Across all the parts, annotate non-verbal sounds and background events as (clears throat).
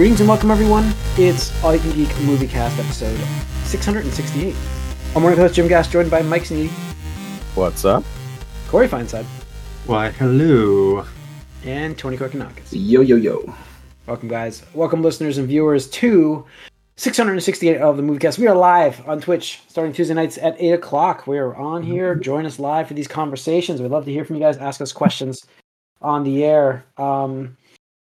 Greetings and welcome, everyone. It's All You Can Geek Movie Cast episode 668. I'm one of the hosts, Jim Gass, joined by Mike Sneedy, What's up? Corey Feinside, Why, hello. and Tony Korkanakis. Yo yo yo. Welcome, guys. Welcome, listeners and viewers, to 668 of the Movie Cast. We are live on Twitch starting Tuesday nights at 8 o'clock. We are on here. Join us live for these conversations. We'd love to hear from you guys. Ask us questions on the air. Um,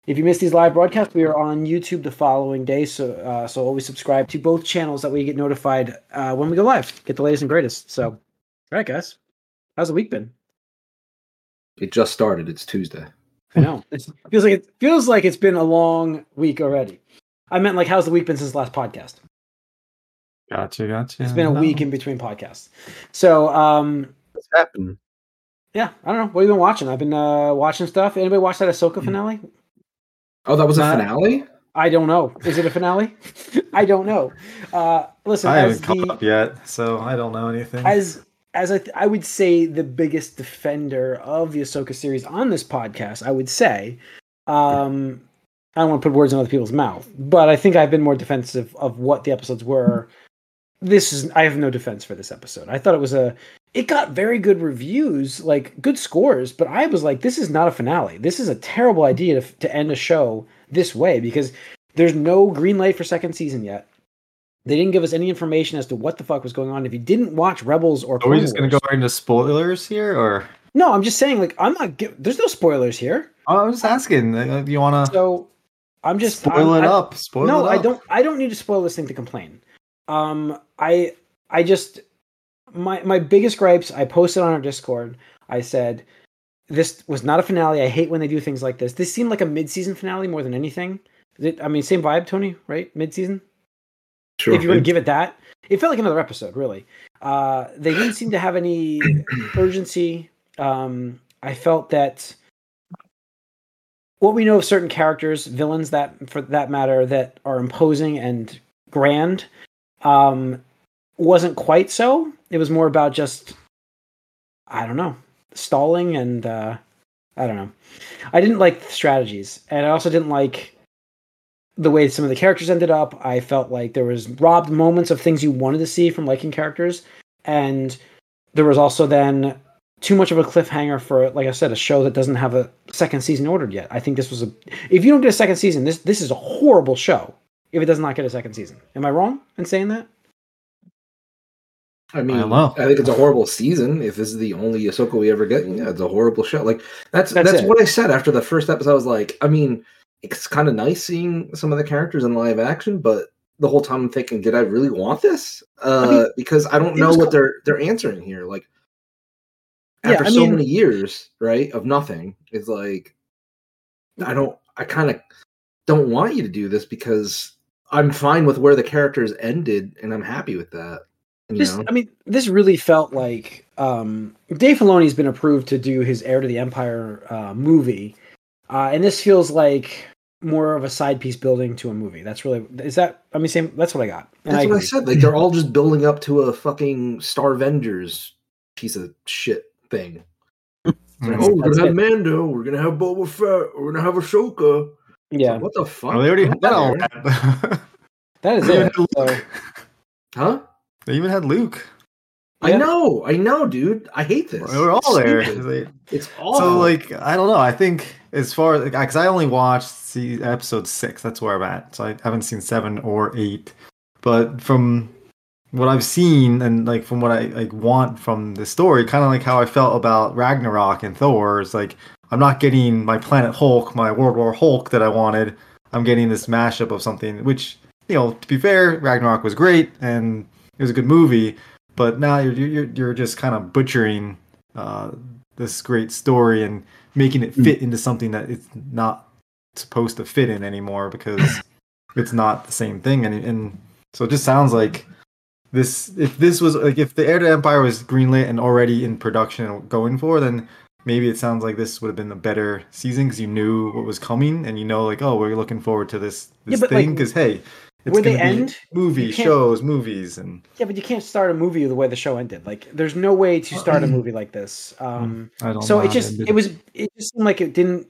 if you missed these live broadcasts, we are on YouTube the following day. So, uh, so always subscribe to both channels that we get notified uh, when we go live. Get the latest and greatest. So, all right, guys. How's the week been? It just started. It's Tuesday. I know. It feels like it feels like it's been a long week already. I meant like how's the week been since the last podcast? Gotcha, gotcha. It's been a week in between podcasts. So um What's happened? yeah, I don't know. What have you been watching? I've been uh watching stuff. Anybody watch that Ahsoka Mm. finale? Oh, that was a Uh, finale? I don't know. Is it a finale? I don't know. Uh listen, I haven't caught up yet, so I don't know anything. as as I, th- I would say the biggest defender of the Ahsoka series on this podcast, I would say, um, I don't want to put words in other people's mouth, but I think I've been more defensive of what the episodes were. This is I have no defense for this episode. I thought it was a it got very good reviews, like good scores, but I was like, this is not a finale. This is a terrible idea to, to end a show this way because there's no green light for second season yet. They didn't give us any information as to what the fuck was going on. If you didn't watch Rebels or Are we just gonna go into spoilers here, or No, I'm just saying. Like, I'm not. Gi- there's no spoilers here. oh, I'm just asking? uh, Do you want to So I'm just spoil I'm- it I- up? Spoil no, it I don't. I don't need to spoil this thing to complain. Um, I I just my my biggest gripes. I posted on our Discord. I said this was not a finale. I hate when they do things like this. This seemed like a mid-season finale more than anything. It, I mean, same vibe, Tony. Right? Mid-season. Sure. if you want to give it that it felt like another episode really uh they didn't seem to have any (clears throat) urgency um i felt that what we know of certain characters villains that for that matter that are imposing and grand um wasn't quite so. It was more about just i don't know stalling and uh i don't know. I didn't like the strategies and i also didn't like the way some of the characters ended up. I felt like there was robbed moments of things you wanted to see from liking characters and there was also then too much of a cliffhanger for like i said a show that doesn't have a second season ordered yet. I think this was a if you don't get a second season this this is a horrible show if it does not get a second season. Am i wrong in saying that I mean, I. I think it's a horrible season. If this is the only Ahsoka we ever get, yeah, it's a horrible show. Like that's That's that's, what I said after the first episode. I was like, I mean, it's kind of nice seeing some of the characters in live action, but the whole time I'm thinking, did I really want this? Uh, mean, because I don't know what cool. they're they're answering here. Like after I so mean- many years, right, of nothing, it's like I don't. I kind of don't want you to do this because I'm fine with where the characters ended, and I'm happy with that. You This, know? I mean, this really felt like um, Dave Filoni's been approved to do his Heir to the Empire uh, movie, uh, and this feels like more of a side piece building to a movie. That's really is that. I mean, same. That's what I got. And That's what I said. Like they're all just building up to a fucking Star Avengers piece of shit thing. (laughs) Like, oh, we're gonna have it. Mando. We're gonna have Boba Fett. We're gonna have Ahsoka. It's Yeah, like, what the fuck? Oh, they already Calm had all that. that is (laughs) it. So, Huh? They even had Luke. I Yeah. know. I know, dude. I hate this. They were all It's there. It's all So like I don't know. I think as far as. because I only watched see episode six. That's where I'm at. So I haven't seen seven or eight. But from what I've seen and like from what I like want from the story, kind of like how I felt about Ragnarok and Thor, is like I'm not getting my Planet Hulk, my World War Hulk that I wanted. I'm getting this mashup of something, which you know, to be fair, Ragnarok was great and it was a good movie. But now you're you're, you're just kind of butchering uh, this great story and making it fit into something that it's not supposed to fit in anymore because (laughs) it's not the same thing and and so it just sounds like this if this was like if the heir to empire was greenlit and already in production and going for then maybe it sounds like this would have been a better season because you knew what was coming and you know like oh we're looking forward to this this but, thing like, because hey it's where they end, movie shows movies and yeah, but you can't start a movie the way the show ended. Like, there's no way to start a movie like this. Um, I don't so know it just ended. it was it just seemed like it didn't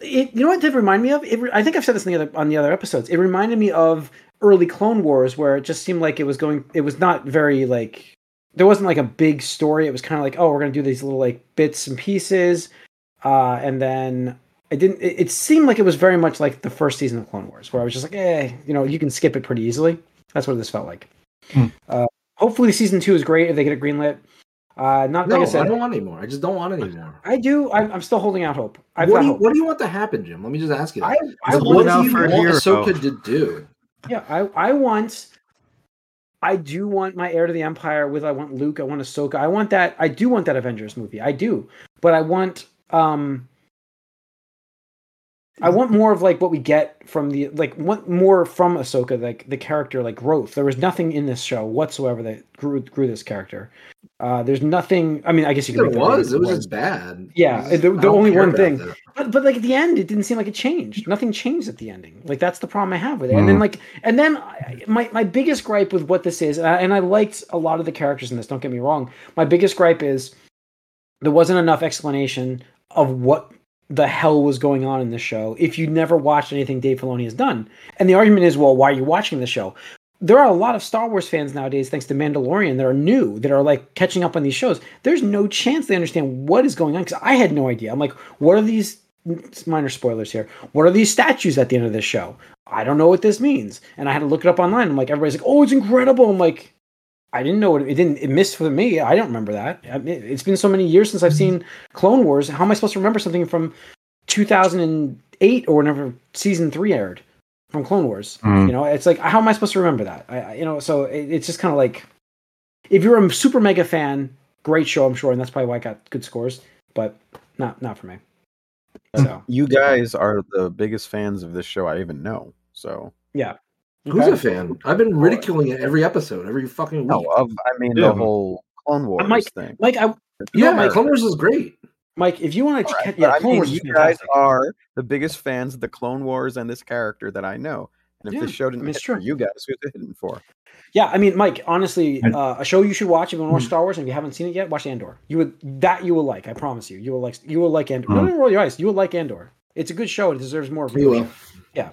It, you know what it did remind me of? It, I think I've said this in the other on the other episodes. It reminded me of early Clone Wars, where it just seemed like it was going. It was not very like there wasn't like a big story. It was kind of like, oh, we're gonna do these little like bits and pieces, uh, and then it didn't. It, it seemed like it was very much like the first season of Clone Wars, where I was just like, eh, you know, you can skip it pretty easily. That's what this felt like. Hmm. Uh, hopefully, season two is great if they get it greenlit. Uh, not No, like I said. I don't want any more. I just don't want any more. I do. I'm, I'm still holding out hope. I've What do, you, hope. what do you want to happen, Jim? Let me just ask you. That. I, I what want, do you for want hero. Ahsoka to do? yeah, I, I want, I do want my heir to the empire with. I want Luke. I want Ahsoka. I want that. I do want that Avengers movie. I do, but I want, um, I want more of like what we get from the like want more from Ahsoka, like the character, like growth. There was nothing in this show whatsoever that grew grew this character. Uh, there's nothing. I mean, I guess you could. It was. It was just bad. Yeah, the- the only one thing. that. But but like at the end, it didn't seem like it changed. Nothing changed at the ending. Like that's the problem I have with it. And then like and then I, my my biggest gripe with what this is, and I, and I liked a lot of the characters in this. Don't get me wrong. My biggest gripe is there wasn't enough explanation of what the hell was going on in the show if you never watched anything Dave Filoni has done. And the argument is, well, why are you watching the show? There are a lot of Star Wars fans nowadays, thanks to Mandalorian, that are new, that are like catching up on these shows. There's no chance they understand what is going on because I had no idea. I'm like, what are these minor spoilers here? What are these statues at the end of this show? I don't know what this means, and I had to look it up online. I'm like, everybody's like, oh, it's incredible. I'm like, I didn't know what it didn't. It missed for me. I don't remember that. I mean, it's been so many years since I've seen Clone Wars. How am I supposed to remember something from 2008 or whenever season three aired from Clone Wars? Mm. You know, it's like how am I supposed to remember that? I, I you know, so it, it's just kind of like if you're a super mega fan, great show, I'm sure, and that's probably why I got good scores, but not not for me. So You guys are the biggest fans of this show I even know. So yeah, Who's Okay. a fan? I've been ridiculing it every episode, every fucking week. no, of I mean Yeah. the whole Clone Wars Mike, thing. Mike, I, yeah, Mike- Clone Wars is great. Mike, if you want to, Alright, yeah, but I Clone mean, Wars you is guys fantastic. are the biggest fans of the Clone Wars and this character that I know. And if Yeah, this show didn't I mean, hit for you guys, who's it hitting for? Yeah, I mean, Mike, honestly, uh, a show you should watch if you want to Hmm. watch Star Wars and if you haven't seen it yet, watch Andor. You would that you will like. I promise you. You will like. You will like Andor. Hmm. No, no, roll your eyes. You will like Andor. It's a good show. It deserves more. You will. Yeah,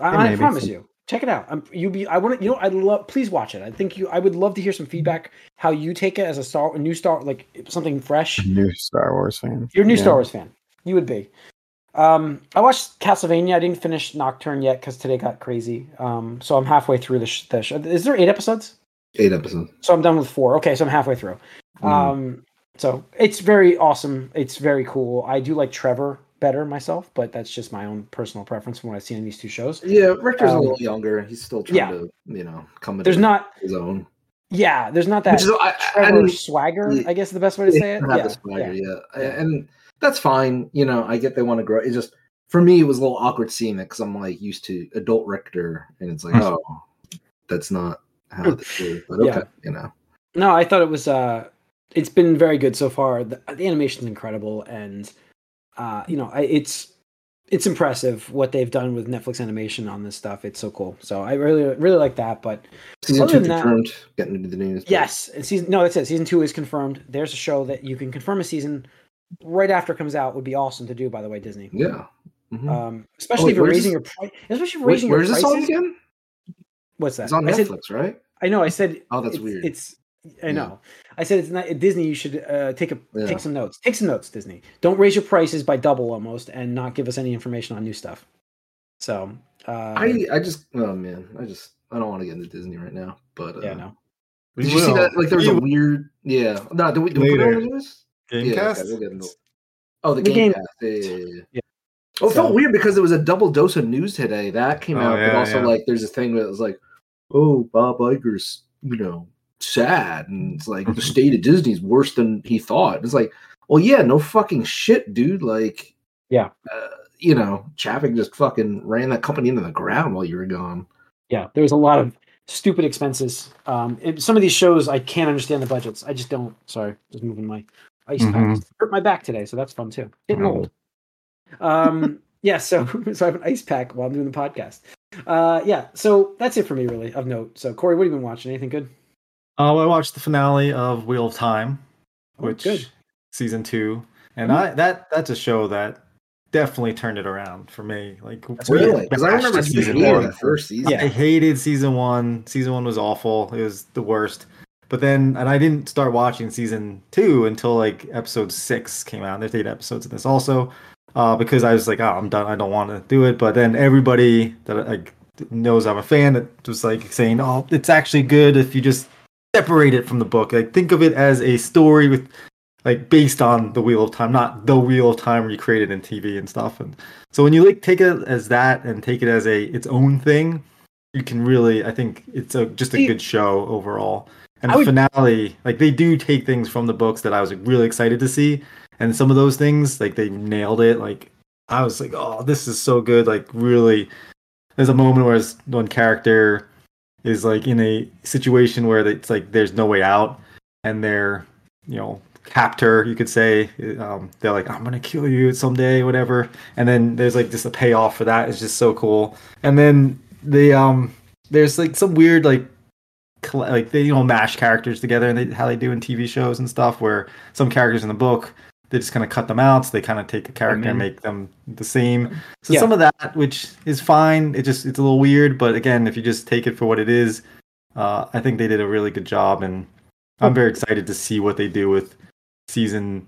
I maybe. promise you. Check it out. I'm, you be. I want to. You know. I love. Please watch it. I think you. I would love to hear some feedback. How you take it as a star, a new star, like something fresh. New Star Wars fan. You're a new Yeah. Star Wars fan. You would be. Um, I watched Castlevania. I didn't finish Nocturne yet because today got crazy. Um, so I'm halfway through the, sh- the show. Is there eight episodes? Eight episodes. So I'm done with four. Okay, so I'm halfway through. Mm. Um, so it's very awesome. It's very cool. I do like Trevor better myself, but that's just my own personal preference from what I've seen in these two shows. Yeah, Richter's Um, a little younger. He's still trying yeah. to, you know, come into There's not, his own. yeah, there's not that Which is, I, I Trevor didn't swagger. Yeah. I guess is the best way to say it. have Yeah, the swagger yeah. yet, and that's fine. You know, I get they want to grow. It's just for me, it was a little awkward seeing it because I'm like used to adult Richter, and it's like, Hmm. oh, that's not how they do. it. But okay, Yeah. you know, No, I thought it was. uh It's been very good so far. The, the animation's incredible, and uh, you know, it's it's impressive what they've done with Netflix animation on this stuff. It's so cool. So I really really like that. But season two than that- confirmed. Getting into the news. Yes, and season no, that's it. Season two is confirmed. There's a show that you can confirm a season right after it comes out. Would be awesome to do, by the way, Disney. yeah. Mhm. Um, especially wait, if you're raising your price. Especially if you're Wait, raising your where's this on again? What's that? It's on I said- Netflix, right? I know. I said. Oh, that's it's, weird. It's. I Yeah. know. I said it's not Disney. You should uh, take a Yeah. take some notes. Take some notes, Disney. Don't raise your prices by double almost, and not give us any information on new stuff. So. Uh, I I just oh man, I just I don't want to get into Disney right now. But uh, yeah no. did you see that? Like there was We a will. weird yeah. No, do we, do we put it Later. on the? Gamecast. Yeah, okay, we'll get into. Oh, the, The Game, Game- Pass. Yeah, yeah, yeah. Yeah. Oh, it So- felt weird because there was a double dose of news today that came Oh, out, but also yeah. like there's this thing that was like, oh, Bob Iger's, you know, sad, and it's like the (laughs) state of Disney's worse than he thought. It's like, well, yeah, no fucking shit, dude. Like, Yeah. uh, you know, Chapek just fucking ran that company into the ground while you were gone. Yeah, there was a lot of stupid expenses. Um, it, some of these shows I can't understand the budgets. I just don't. Sorry, just moving my ice pack. Mhm. Hurt my back today, so that's fun too. Getting Oh. old. Um, (laughs) yeah, so (laughs) so I have an ice pack while I'm doing the podcast. Uh, yeah, so that's it for me really of note. So Corey, what have you been watching? Anything good? Uh, I watched the finale of Wheel of Time, Oh, which good. season two, and Mhm. I that that's a show that definitely turned it around for me. Like Really? Because I remember season season one. the first season. Yeah. I hated season one. Season one was awful. It was the worst. But then, and I didn't start watching season two until like episode six came out. There's eight episodes of this also, uh, because I was like, oh, I'm done. I don't want to do it. But then everybody that like knows I'm a fan that was like saying, oh, it's actually good if you just separate it from the book. Like think of it as a story with like based on the Wheel of Time, not the Wheel of Time recreated in TV and stuff. And so when you like take it as that and take it as a its own thing, you can really I think it's a just a good show overall. And I the would- finale, like they do take things from the books that I was like, really excited to see, and some of those things like they nailed it. Like I was like, oh, this is so good. Like really, there's a moment where one character is like in a situation where it's like there's no way out, and they're you know captor, you could say, um, they're like, I'm gonna kill you someday, whatever. And then there's like just a payoff for that. It's just so cool. And then the um, there's like some weird like like they you know mash characters together and they, how they do in TV shows and stuff where some characters in the book they just kind of cut them out so they kind of take a character and Mhm. make them the same so Yeah. some of that which is fine it just it's a little weird but again if you just take it for what it is uh, I think they did a really good job and I'm very excited to see what they do with season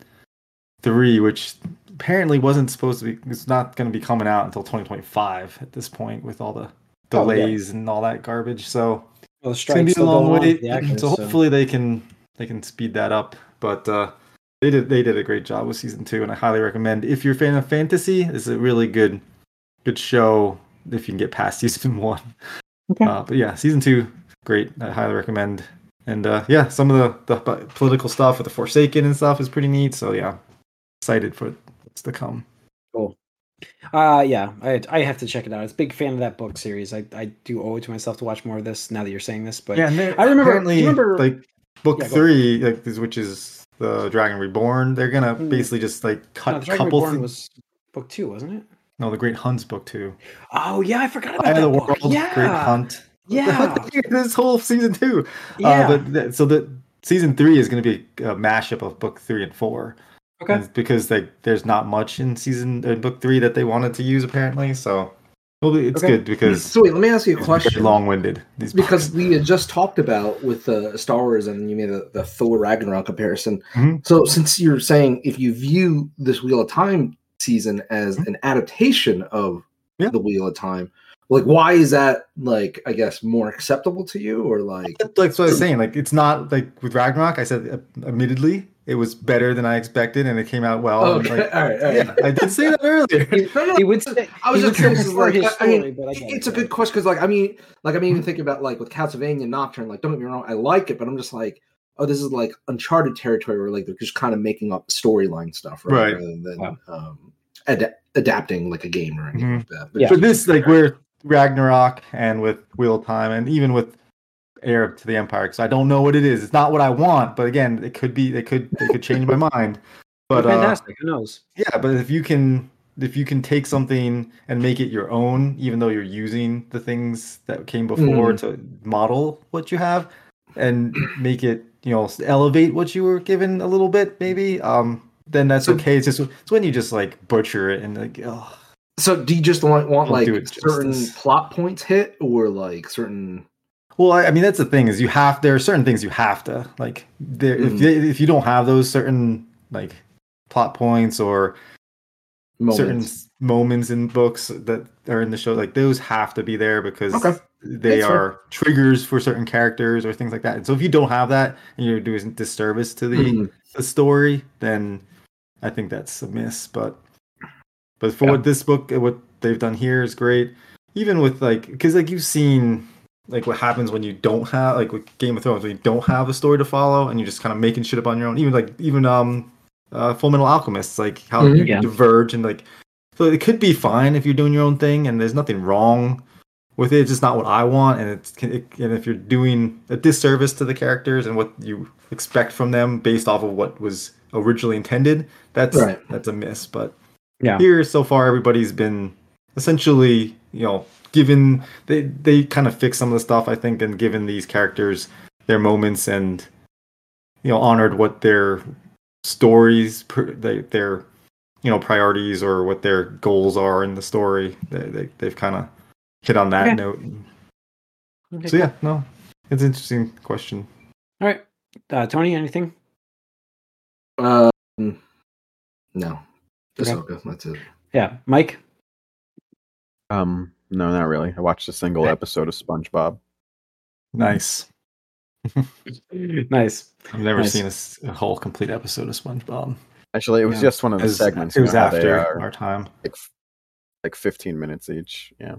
three which apparently wasn't supposed to be it's not going to be coming out until 2025 at this point with all the Oh, yeah. delays and all that garbage so Well, it's gonna be a long going wait, so hopefully they can they can speed that up. But uh, they did they did a great job with season two, and I highly recommend. If you're a fan of fantasy, it's a really good good show. If you can get past (laughs) season one, Okay. uh, but yeah, season two, great. I highly recommend. And uh, yeah, some of the, the political stuff with the Forsaken and stuff is pretty neat. So yeah, excited for what's to come. Cool. Uh yeah, I I have to check it out. I was a big fan of that book series. I, I do owe it to myself to watch more of this now that you're saying this. But yeah, I remember- apparently, remember- like book Yeah, go three, like this- which is the Dragon Reborn. They're gonna Mm. basically just like no, cut the Dragon couple Reborn things. was book two, wasn't it? No, the Great Hunt's book two. Oh yeah, I forgot about Eye of that the book. World, yeah, Great Hunt. (laughs) yeah, (laughs) this whole season two. yeah. Uh, but th- so the season three is going to be a mashup of book three and four. okay. And because like there's not much in season uh, book three that they wanted to use apparently. So well, it's Okay. good because So wait, let me ask you a question. long-winded. These because we had just talked about with uh, Star Wars, and you made the, the Thor Ragnarok comparison. Mhm. So, since you're saying if you view this Wheel of Time season as an adaptation of Mm-hmm. Yeah. the Wheel of Time, like why is that like I guess more acceptable to you, or like That's what I was saying. Like it's not like with Ragnarok. I said, uh, admittedly, it was better than I expected, and it came out well. and, okay, like, all right, all right. yeah, I did say that earlier. (laughs) No, no, He would say I was he just curious. say is, for Like, his I mean, I it's it, a good question because, like, I mean, like, I'm even thinking about like with Castlevania Nocturne. Like, don't get me wrong, I like it, but I'm just like, oh, this is like uncharted territory where like they're just kind of making up storyline stuff, right? Right. Rather than Wow. um, ad- adapting like a game or anything Mhm. like that. But Yeah. But this, like, where Ragnarok and with Wheel of Time, and even with Heir to the Empire, because I don't know what it is. It's not what I want, but again, it could be. They could. They could change my mind. (laughs) But uh. Who knows? yeah, but if you can, if you can take something and make it your own, even though you're using the things that came before to model what you have, and make it, you know, elevate what you were given a little bit, maybe. Um, then that's okay. It's just it's when you just like butcher it and like, oh, so, do you just want, want like certain plot points hit, or like certain? Well, I, I mean that's the thing is you have there are certain things you have to like there if Mhm. you, if you don't have those certain like plot points or certain Moments. s- moments in books that are in the show like those have to be there because Okay. they That's fair. are triggers for certain characters or things like that. And so if you don't have that and you're doing disservice to the Mhm. the story, then I think that's a miss. But but for Yeah. what this book, what they've done here is great. Even with like, because like you've seen like what happens when you don't have like with Game of Thrones, when you don't have a story to follow and you're just kind of making shit up on your own. Even like even um, uh, Full Metal Alchemists, like how Mhm. you Yeah. diverge and like, so it could be fine if you're doing your own thing and there's nothing wrong with it. It's just not what I want, and it's it, and if you're doing a disservice to the characters and what you expect from them based off of what was originally intended, that's Right. that's a miss. But Yeah. here so far, everybody's been essentially, you know, given they they kind of fix some of the stuff I think, and given these characters their moments and you know honored what their stories per, their you you know priorities or what their goals are in the story. They, they they've kind of hit on that Okay. note. Okay, So yeah, no, it's an interesting question. All right. Uh, Tony, anything? Um, no, just Okay. Ahsoka. That's it. Yeah. Mike? Um, no, not really. I watched a single episode of SpongeBob. Nice. (laughs) nice. I've never Nice. seen a whole complete episode of SpongeBob. Actually, it was Yeah. just one of the was, segments. it you was know after are, our time. like, like 15 minutes each. Yeah.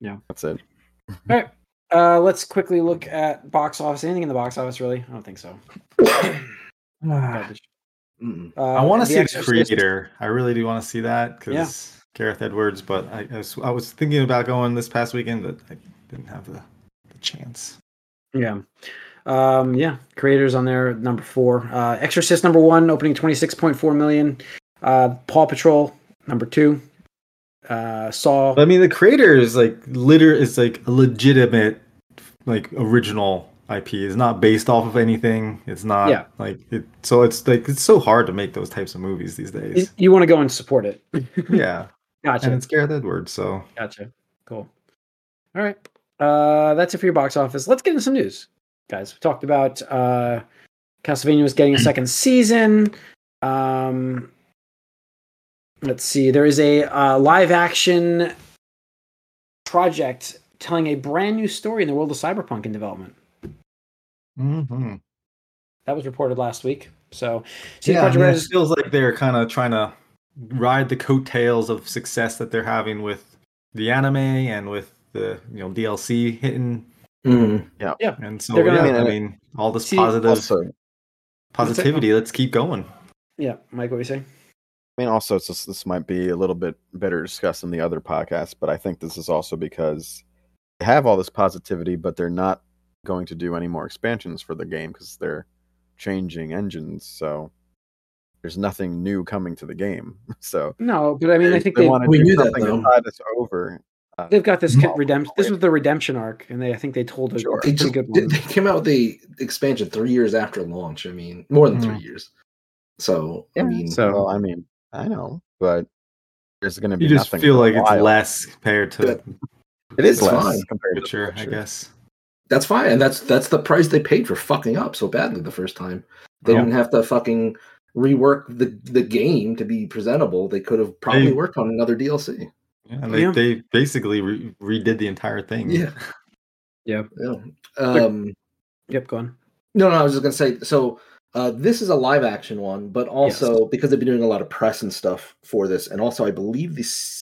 Yeah. That's it. All right. Uh, let's quickly look at box office. Anything in the box office, really? I don't think so. (sighs) Uh, I want to see the creator. I really do want to see that because Yeah. Gareth Edwards. But I, I, was, I was thinking about going this past weekend, but I didn't have the, the chance. Yeah. Um, yeah. Creators on there, number four. Uh, Exorcist, number one, opening 26.4 million. Uh, Paw Patrol, number two. Uh, Saw. I mean, the creator is like liter is like a legitimate, like original IP. It's not based off of anything. It's not Yeah. like it. So it's like it's so hard to make those types of movies these You, days. you want to go and support it. (laughs) yeah, and Gotcha. it's Gareth Edwards. So Gotcha. Cool. All right. Uh, that's it for your box office. Let's get into some news, guys. We talked about uh, Castlevania was getting a second (clears throat) season. Um, let's see. There is a uh, live action project telling a brand new story in the world of cyberpunk in development. hmm That was reported last week. So, CD yeah, I Projekt Red it is- feels like they're kind of trying to ride the coattails of success that they're having with the anime and with the you know DLC hitting, Mm. and so They're gonna- yeah, I I mean, mean all this See, positive Also, positivity. Let's keep going. yeah, Mike, what were you saying? I mean, also, it's just, this might be a little bit better discussed in the other podcast, but I think this is also because they have all this positivity, but they're not going to do any more expansions for the game because they're changing engines. So there's nothing new coming to the game. (laughs) So No, but I mean, I think they they want to we do knew that, something to tide us over. Uh, they've got this Well, redemption. This was the redemption arc, and they I think they told a Sure. They pretty just good they, one. they came out with the expansion three years after launch. I mean, more than Mhm. three years. So I mean, so- well, I mean, I know, but there's going to be You just nothing feel like it's less compared to But- It is less fine. compared to Witcher, The I guess. that's fine, and that's that's the price they paid for fucking up so badly the first time. They Yeah. didn't have to fucking rework the the game to be presentable. They could have probably They- worked on another DLC. Yeah, and they, Yeah. they basically re- redid the entire thing. Yeah. Yeah. Yeah. Um, Yep, go on. No, no, I was just gonna say. So uh, this is a live action one, but also because they've been doing a lot of press and stuff for this, and also I believe the, C-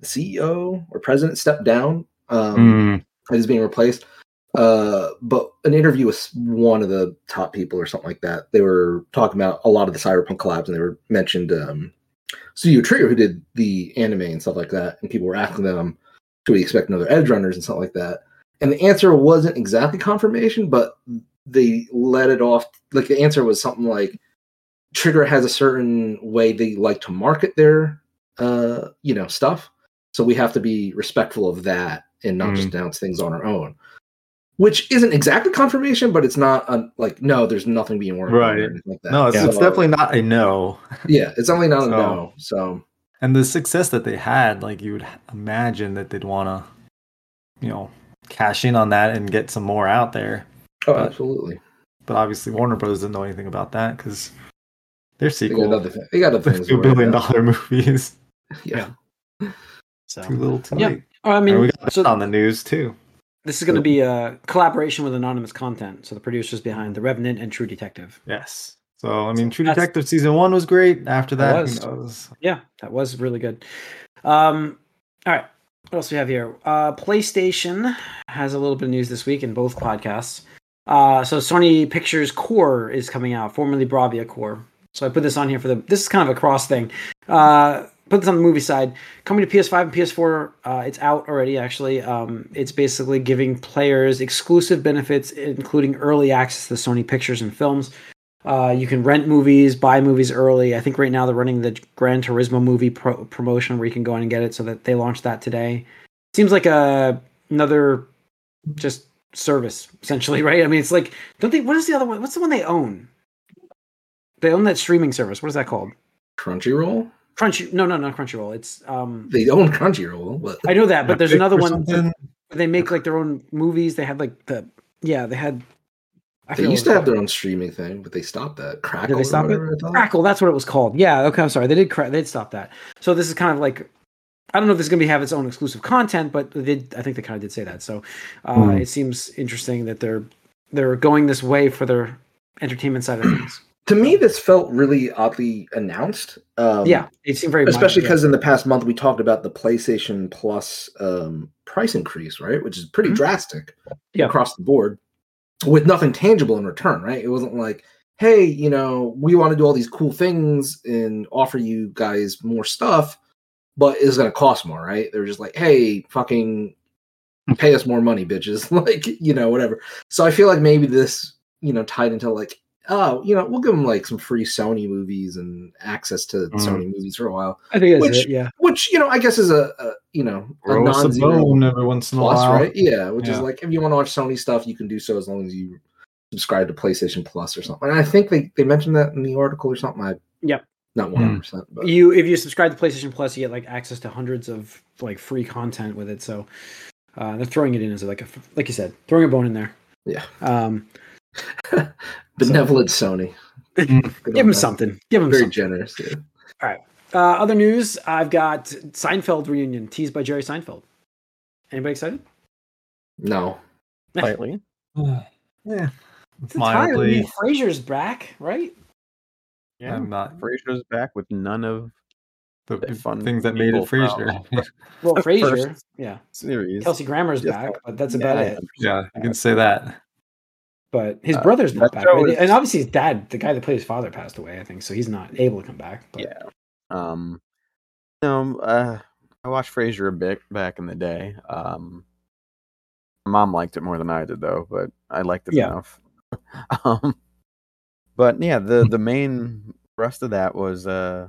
the CEO or president stepped down um, Mm, and is being replaced. Uh, but an interview with one of the top people or something like that, they were talking about a lot of the cyberpunk collabs, and they were mentioned um, Studio Trigger, who did the anime and stuff like that, and people were asking them, "Do we expect another Edge Runners and stuff like that?" And the answer wasn't exactly confirmation, but they let it off. Like the answer was something like, "Trigger has a certain way they like to market their, uh, you know, stuff, so we have to be respectful of that and not just announce things on our own." Which isn't exactly confirmation, but it's not un- like no, there's nothing being worked on Right. or like that. no, it's, it's So- definitely not a no. yeah, it's definitely not a no. So And the success that they had, like you would imagine that they'd want to, you know, cash in on that and get some more out there. oh, But- absolutely, But obviously, Warner Bros. didn't know anything about that because their they got sequel, other things. They got other the things. two to billion about. dollar (laughs) movies, Yeah. So, too little, too Yeah. late. Oh, I and mean, we got so that on the news too. This is going to be a collaboration with anonymous content. So the producers behind The Revenant and True Detective. Yes. So I mean, True That's- Detective season one was great. After that, was. Yeah, that was really good. Um, all right, what else we have here? Uh, PlayStation has a little bit of news this week in both podcasts. Uh, so Sony Pictures Core is coming out, formerly Bravia Core. So I put this on here for the. This is kind of a cross thing. Uh, put this on the movie side. Coming to PS5 and PS4. Uh, it's out already. Actually, um, it's basically giving players exclusive benefits, including early access to Sony Pictures and films. Uh, you can rent movies, buy movies early. I think right now they're running the Gran Turismo movie pro- promotion where you can go in and get it. So that they launched that today. Seems like a another just service essentially, (laughs) right? I mean, it's like don't they? What is the other one? What's the one they own? They own that streaming service. What is that called? Crunchyroll. Crunchy. No, no, not Crunchyroll. It's um. They own Crunchyroll, but I know that, but there's another one. where They make like their own movies. They had like the yeah. They had. I they used to have their own streaming thing, but they stopped that. Crackle. Did they stop it? whatever I called. thought. Crackle. That's what it was called. Yeah. Okay. I'm sorry. They did. Cra- they'd stop that. So this is kind of like. I don't know if this is going to be have its own exclusive content, but they did. I think they kind of did say that. So uh, Hmm. it seems interesting that they're they're going this way for their entertainment side of things. To me, this felt really oddly announced. Um, yeah, it seemed very especially minor, yeah. because in the past month we talked about the PlayStation Plus um, price increase, right? Which is pretty Mhm. drastic Yeah. across the board, with nothing tangible in return, right? It wasn't like, hey, you know, we want to do all these cool things and offer you guys more stuff, but it's going to cost more, right? They're just like, hey, fucking pay us more money, bitches, (laughs) like you know, whatever. So I feel like maybe this, you know, tied into like. Oh, you know, we'll give them like some free Sony movies and access to Mhm. Sony movies for a while I think that's which- it. Yeah. which you know I guess is a, a you know a a non-zero bone every once in a plus, while. right? Yeah, which is like if you want to watch Sony stuff, you can do so as long as you subscribe to PlayStation Plus or something. And I think they, they mentioned that in the article or something. I Yep. not one hundred percent, but You if you subscribe to PlayStation Plus, you get like access to hundreds of like free content with it. So uh, they're throwing it in as like a like you said, throwing a bone in there. Yeah. Um, (laughs) benevolent Sony. Mm. (laughs) Give on them them. something. Give him Very something. generous. Yeah. Uh, other news: I've got Seinfeld reunion teased by Jerry Seinfeld. Anybody excited? No, Slightly. (sighs) yeah. It's time. Mildly. mean, Frasier's back, right? Yeah. I'm not Frasier's back with none of the the fun things that made it people Frasier. (laughs) Well, The Frasier, first- yeah. series. Kelsey Grammer's Yes, back, but that's about I it. yeah, you can say that. But his Uh, brother's not back, show right? is- and obviously his dad, the guy that played his father, passed away. I think so. He's not able to come back. But Yeah. Um, no, uh, I watched Frasier a bit back in the day. Um, my mom liked it more than I did, though, but I liked it Yeah. enough. (laughs) um, but yeah, the the main thrust of that was, uh,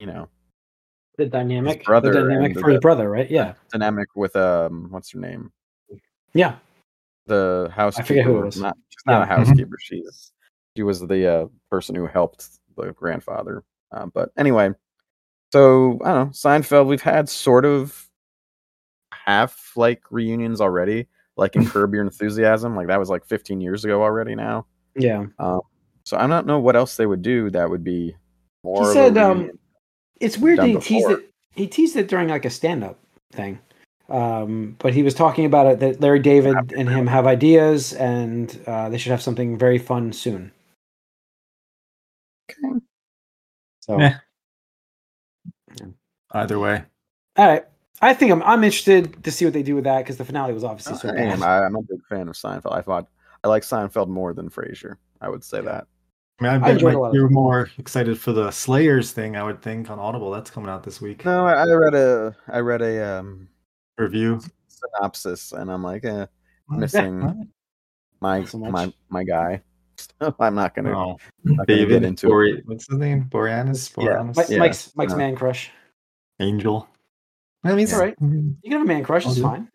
you know, the dynamic, brother the dynamic for the the- brother, right? Yeah, dynamic with um, what's her name? yeah. The housekeeper. I forget who it was. Not, she's not a Yeah. Mhm. housekeeper. She's she was the uh, person who helped the grandfather. Uh, but anyway, so I don't know. Seinfeld. We've had sort of half like reunions already, like in (laughs) Curb Your Enthusiasm. Like that was like 15 years ago already now. Yeah. So I don't know what else they would do that would be more. a said, um. It's weird that he teased before. it. He teased it during like a stand-up thing. Um, but he was talking about it that Larry David and him have ideas, and uh, they should have something very fun soon. Okay. So, Yeah. Either way. all right. I think I'm I'm interested to see what they do with that because the finale was obviously so I am. I, I'm a big fan of Seinfeld. I thought I like Seinfeld more than Frasier. I would say that. I mean, I I bet enjoyed a like, you're more excited for the Slayers thing. I would think on Audible. That's coming out this week. No, I, I read a I read a um, Review. synopsis, and I'm like, eh, missing my so my my guy. (laughs) I'm not gonna. Oh, not gonna David get into it. What's his name? Boreanaz? Yeah. Boreanaz? Mike, Yeah. Mike's Mike's Uh, man crush. Angel. I mean, it's All right. You can have a man crush. It's I'll fine.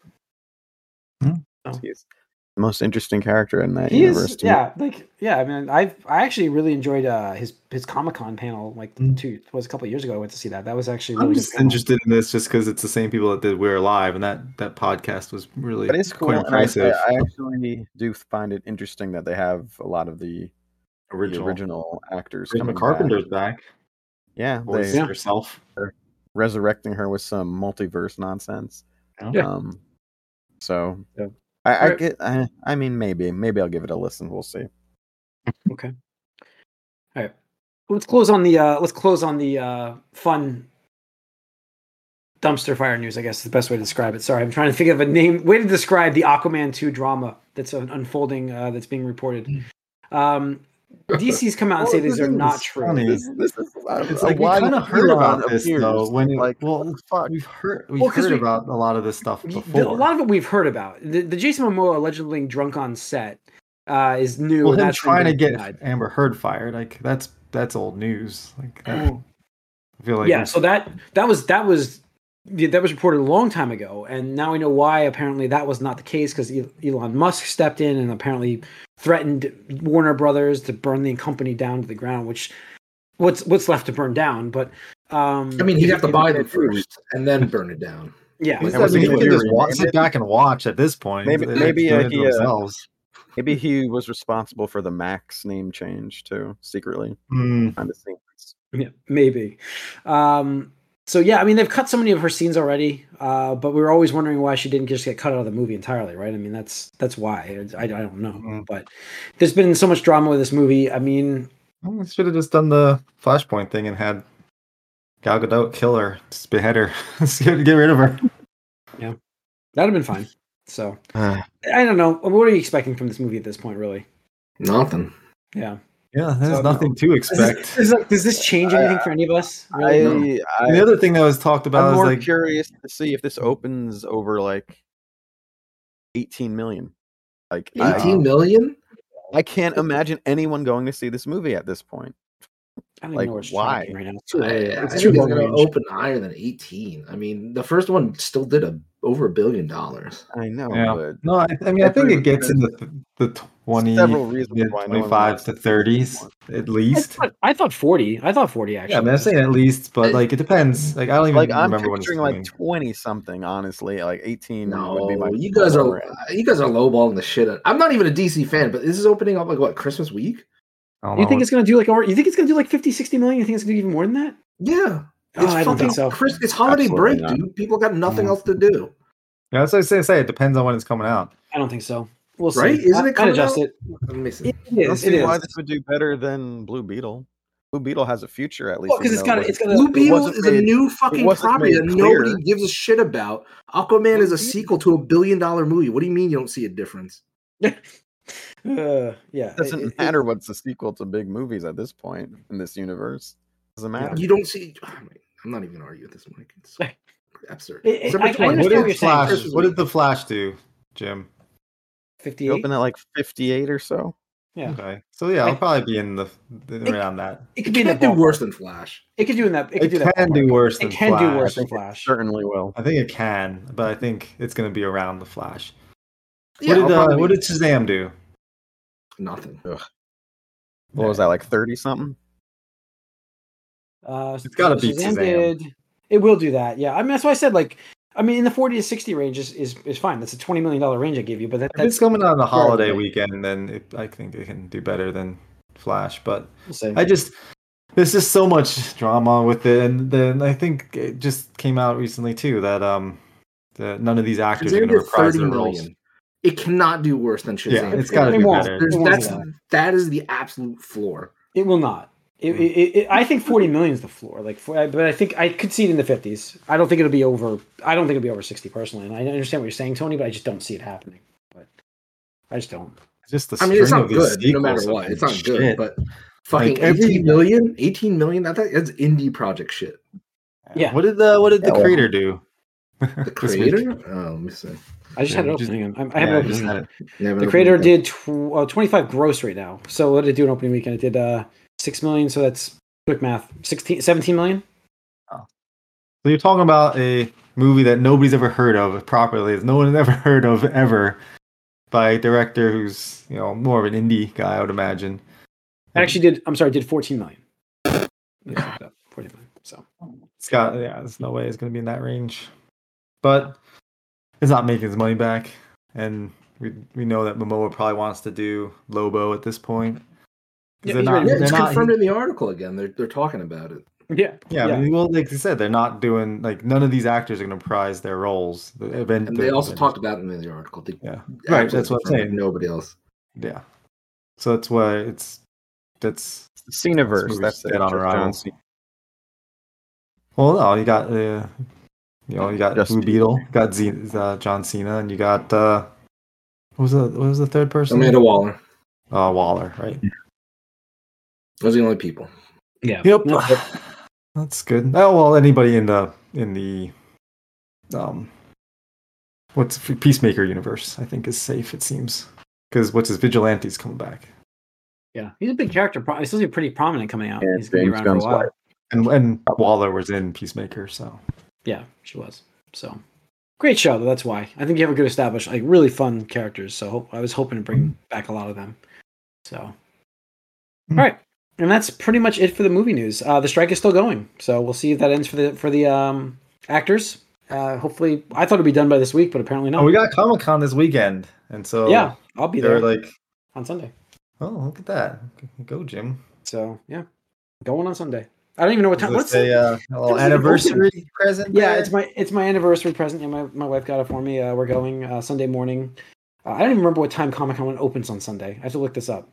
He's the most interesting character in that He universe. is. Yeah. Like yeah. I mean, I've I actually really enjoyed uh, his his Comic Con panel. Like Mm. two was a couple of years ago. I went to see that. That was actually I'm just good. panel. interested in this just because it's the same people that did We're Alive, and that that podcast was really But it's cool. quite and I, impressive. I actually do find it interesting that they have a lot of the the original. original actors Sabrina coming Carpenter's back. back. Yeah, Voice they Yeah. herself. resurrecting her with some multiverse nonsense. Yeah. Um, so Yeah. I, I get. I, I mean, maybe, maybe I'll give it a listen. We'll see. Okay. All right. Let's close on the uh let's close on the uh fun dumpster fire news, I guess is the best way to describe it. Sorry, I'm trying to think of a name way to describe the Aquaman 2 drama that's unfolding uh that's being reported. Um DC's come out and say these are not true. funny. This, this is uh, It's a like we wide kind of heard about this appears. though. When it, like, well, what the fuck? we've heard we've Well, 'cause heard we- about a lot of this stuff before. the- a lot of it we've heard about. The, the Jason Momoa allegedly being drunk on set uh is new. well, and him that's trying to get denied. Amber Heard fired, like that's that's old news. Like that, I feel like yeah so that that was that was yeah, that was reported a long time ago and now we know why apparently that was not the case because elon musk stepped in and apparently threatened warner brothers to burn the company down to the ground which what's what's left to burn down. But um, I mean, he'd have to buy them Maybe- first and then burn it down. yeah, I That was mean, a can just wa- Maybe- sit back and watch at this point. Maybe- They're maybe, uh, he, uh. Maybe he was responsible for the Max name change too, secretly behind the scenes. Yeah, maybe. Um, so yeah, I mean they've cut so many of her scenes already, uh, but we were always wondering why she didn't just get cut out of the movie entirely, right? I mean that's that's why. I, I don't know, Mhm. but there's been so much drama with this movie. I mean, Well, should have just done the Flashpoint thing and had Gal Gadot kill her, just behead her, (laughs) get, get rid of her. Yeah, that'd have been fine. So I don't know. What are you expecting from this movie at this point, really? Nothing. Yeah. Yeah, there's So, nothing to Does expect. this, is like, does this change anything for any of us? I, Really? I, And the other thing that was talked about I'm is more like curious to see if this opens over like 18 million. Like I- Eighteen million? I can't imagine anyone going to see this movie at this point. I don't like, even know what's why? right now. It's too I, early. I It's think too it's going to open higher than 18. I mean, the first one still did a over a billion dollars. I know, Yeah. but no, I, I mean I think it gets in the the twenty, several reasons yeah, why no 25 wants to to see this thirties one. at I least. thought, I thought 40. I thought 40 actually. Yeah, I mean I'm saying at least, but like it depends. Like I don't even like I'm remember when it's picturing like 20 something. Honestly, like 18 would be No, my. you guys are end. you guys are lowballing the shit. Out. I'm not even a DC fan, but this is opening up like what Christmas week? I don't You know think it's going to do like over, you think it's going to do like 50, 60 million? You think it's going to do even more than that? Yeah, Oh, it's I don't think fucking so. Chris. It's holiday Absolutely break, not. dude. People got nothing Mm. else to do, Yeah, that's what I say. Say it depends on when it's coming out. I don't think so. We'll see. right? Isn't I- it I'd coming adjust out? it. Let me see. It I see It why is. this would do better than Blue Beetle. Blue Beetle has a future at least. Well, 'cause even it's though got it it's wasn't- got Blue Beetle wasn't is a new fucking wasn't property that clear. nobody gives a shit about. Aquaman is a sequel to a billion dollar movie. What do you mean you don't see a difference? (laughs) Uh, yeah. It doesn't it- it- matter what's the sequel to big movies at this point in this universe. Doesn't matter. You don't see. I'm not even gonna argue with this, Mike. It's (laughs) absurd. It- it- December I- I What what did. Flash? What did the Flash do, Jim? 58. Open at like 58 or so. Yeah. Okay, so yeah, I- I'll probably be in the around that. It could be in the can't do worse than Flash. It could do in that. It It could do that. can ballpark. do worse It than can Flash. do worse than think it Flash. certainly will. I think it can, but I think it's going to be around the Flash. Yeah, what did uh, probably what did Shazam do? Nothing. What was that like 30 something? Uh, It's gotta beat Shazam. Did, it will do that. Yeah. I mean, that's why I said like. I mean, in the 40 to 60 range is, is, is fine. That's a $20 million range I gave you, but that, If it's that's, coming on the holiday okay. weekend, then it, I think it can do better than Flash. But we'll. I just there's just so much drama with it, and then I think it just came out recently too that um that none of these actors are Shazam going to reprise their roles. million. It cannot do worse than Shazam. Yeah, it's got to be better. There's, that's that. that is the absolute floor. It will not. It, it, it, it- I think 40 million is the floor. Like, for, but I think I could see it in the 50s. I don't think it'll be over. I don't think it'll be over 60 personally. And I understand what you're saying, Tony, but I just don't see it happening. But I just don't. Just the I mean, it's string not of good no matter what. It's It's not good, shit. but fucking Like, every- 18 million, 18 million. That that's indie project shit. Yeah. What did the what did the Yeah, well- creator do? The (laughs) this creator. Oh, let me see. I just Yeah, had it just- open. Hang on. I, I have Yeah, it just had it. The opened creator did tw- uh, 25 gross right now. So what did it do in opening weekend? It did uh, 6 million. So that's quick math 16, 17 million. Oh. So you're talking about a movie that nobody's ever heard of properly, no one has (laughs) ever heard of ever, by a director who's you know more of an indie guy, I would imagine. It actually did. I'm sorry, did 14 million. Yeah, (sighs) 14 million. So It's got yeah, there's no way it's gonna be in that range. But it's not making his money back. And we we know that Momoa probably wants to do Lobo at this point. 'Cause Yeah, they're not- ready. Yeah, they're it's not- confirmed in the article again. They're they're talking about it. yeah, yeah, I mean, well, like you said, they're not doing like none of these actors are gonna prize their roles. The event, And they also talked about it in the article. They Yeah, right. That's what I'm saying. Nobody else. Yeah. So that's why it's that's The Cenaverse. That's it. dead on Just arrival. John Cena. well no, you got uh, you know, you got Just- Blue Beetle, you got Z, uh, John Cena, and you got uh what was the what was the third person? Amanda Waller. Uh, Waller, right? Those are the only people. yeah. Yep. No, (sighs) That's good. Oh well, anybody in the in the um what's Peacemaker universe, I think is safe. It seems because what's his Vigilante's coming back, Yeah, he's a big character. Pro- He's supposed to be pretty prominent coming out. Yeah, he's going to be James around for a while. wife. and and Waller was in Peacemaker, so Yeah, she was. So great show though. That's why I think you have a good established, like really fun characters. So I was hoping to bring back a lot of them. So all Hmm. right, and that's pretty much it for the movie news. Uh, the strike is still going, so we'll see if that ends for the for the um, actors. Uh, hopefully, I thought it'd be done by this week, but apparently not. Oh, we got Comic Con this weekend, and so yeah, I'll be there like, on Sunday. oh, look at that, go Jim. So yeah, going on Sunday. I don't even know what time. What's a, uh, a little is it anniversary present? Yeah, there? it's my it's my anniversary present. Yeah, my, my wife got it for me. Uh, we're going uh, Sunday morning. Uh, I don't even remember what time Comic Con opens on Sunday. I have to look this up.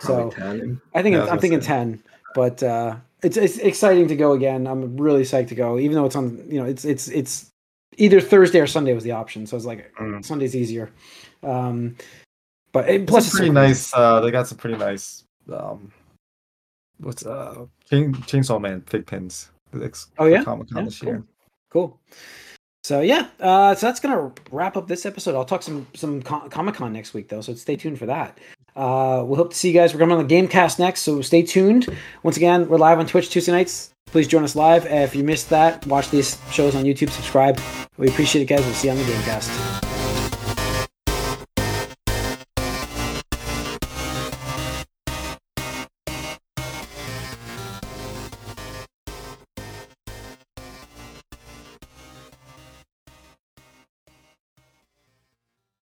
Probably So 10. I think Yeah, I it's, was I'm thinking say. ten, but uh, it's it's exciting to go again. I'm really psyched to go, even though it's on. You know, it's it's it's either Thursday or Sunday was the option, so it's like Mm. Sunday's easier. Um, but it, It's plus it's pretty so- nice. Uh, they got some pretty nice. Um, what's uh, Chain, Chainsaw Man fig pins. Oh, yeah? Comic Con Yeah, this cool. year. Cool. So yeah, uh, so that's gonna wrap up this episode. I'll talk some some com- Comic Con next week though, so stay tuned for that. Uh, we'll hope to see you guys. We're coming on the Gamecast next, so stay tuned. Once again, we're live on Twitch Tuesday nights. Please join us live. If you missed that, watch these shows on YouTube. Subscribe. We appreciate it, guys. We'll see you on the Gamecast.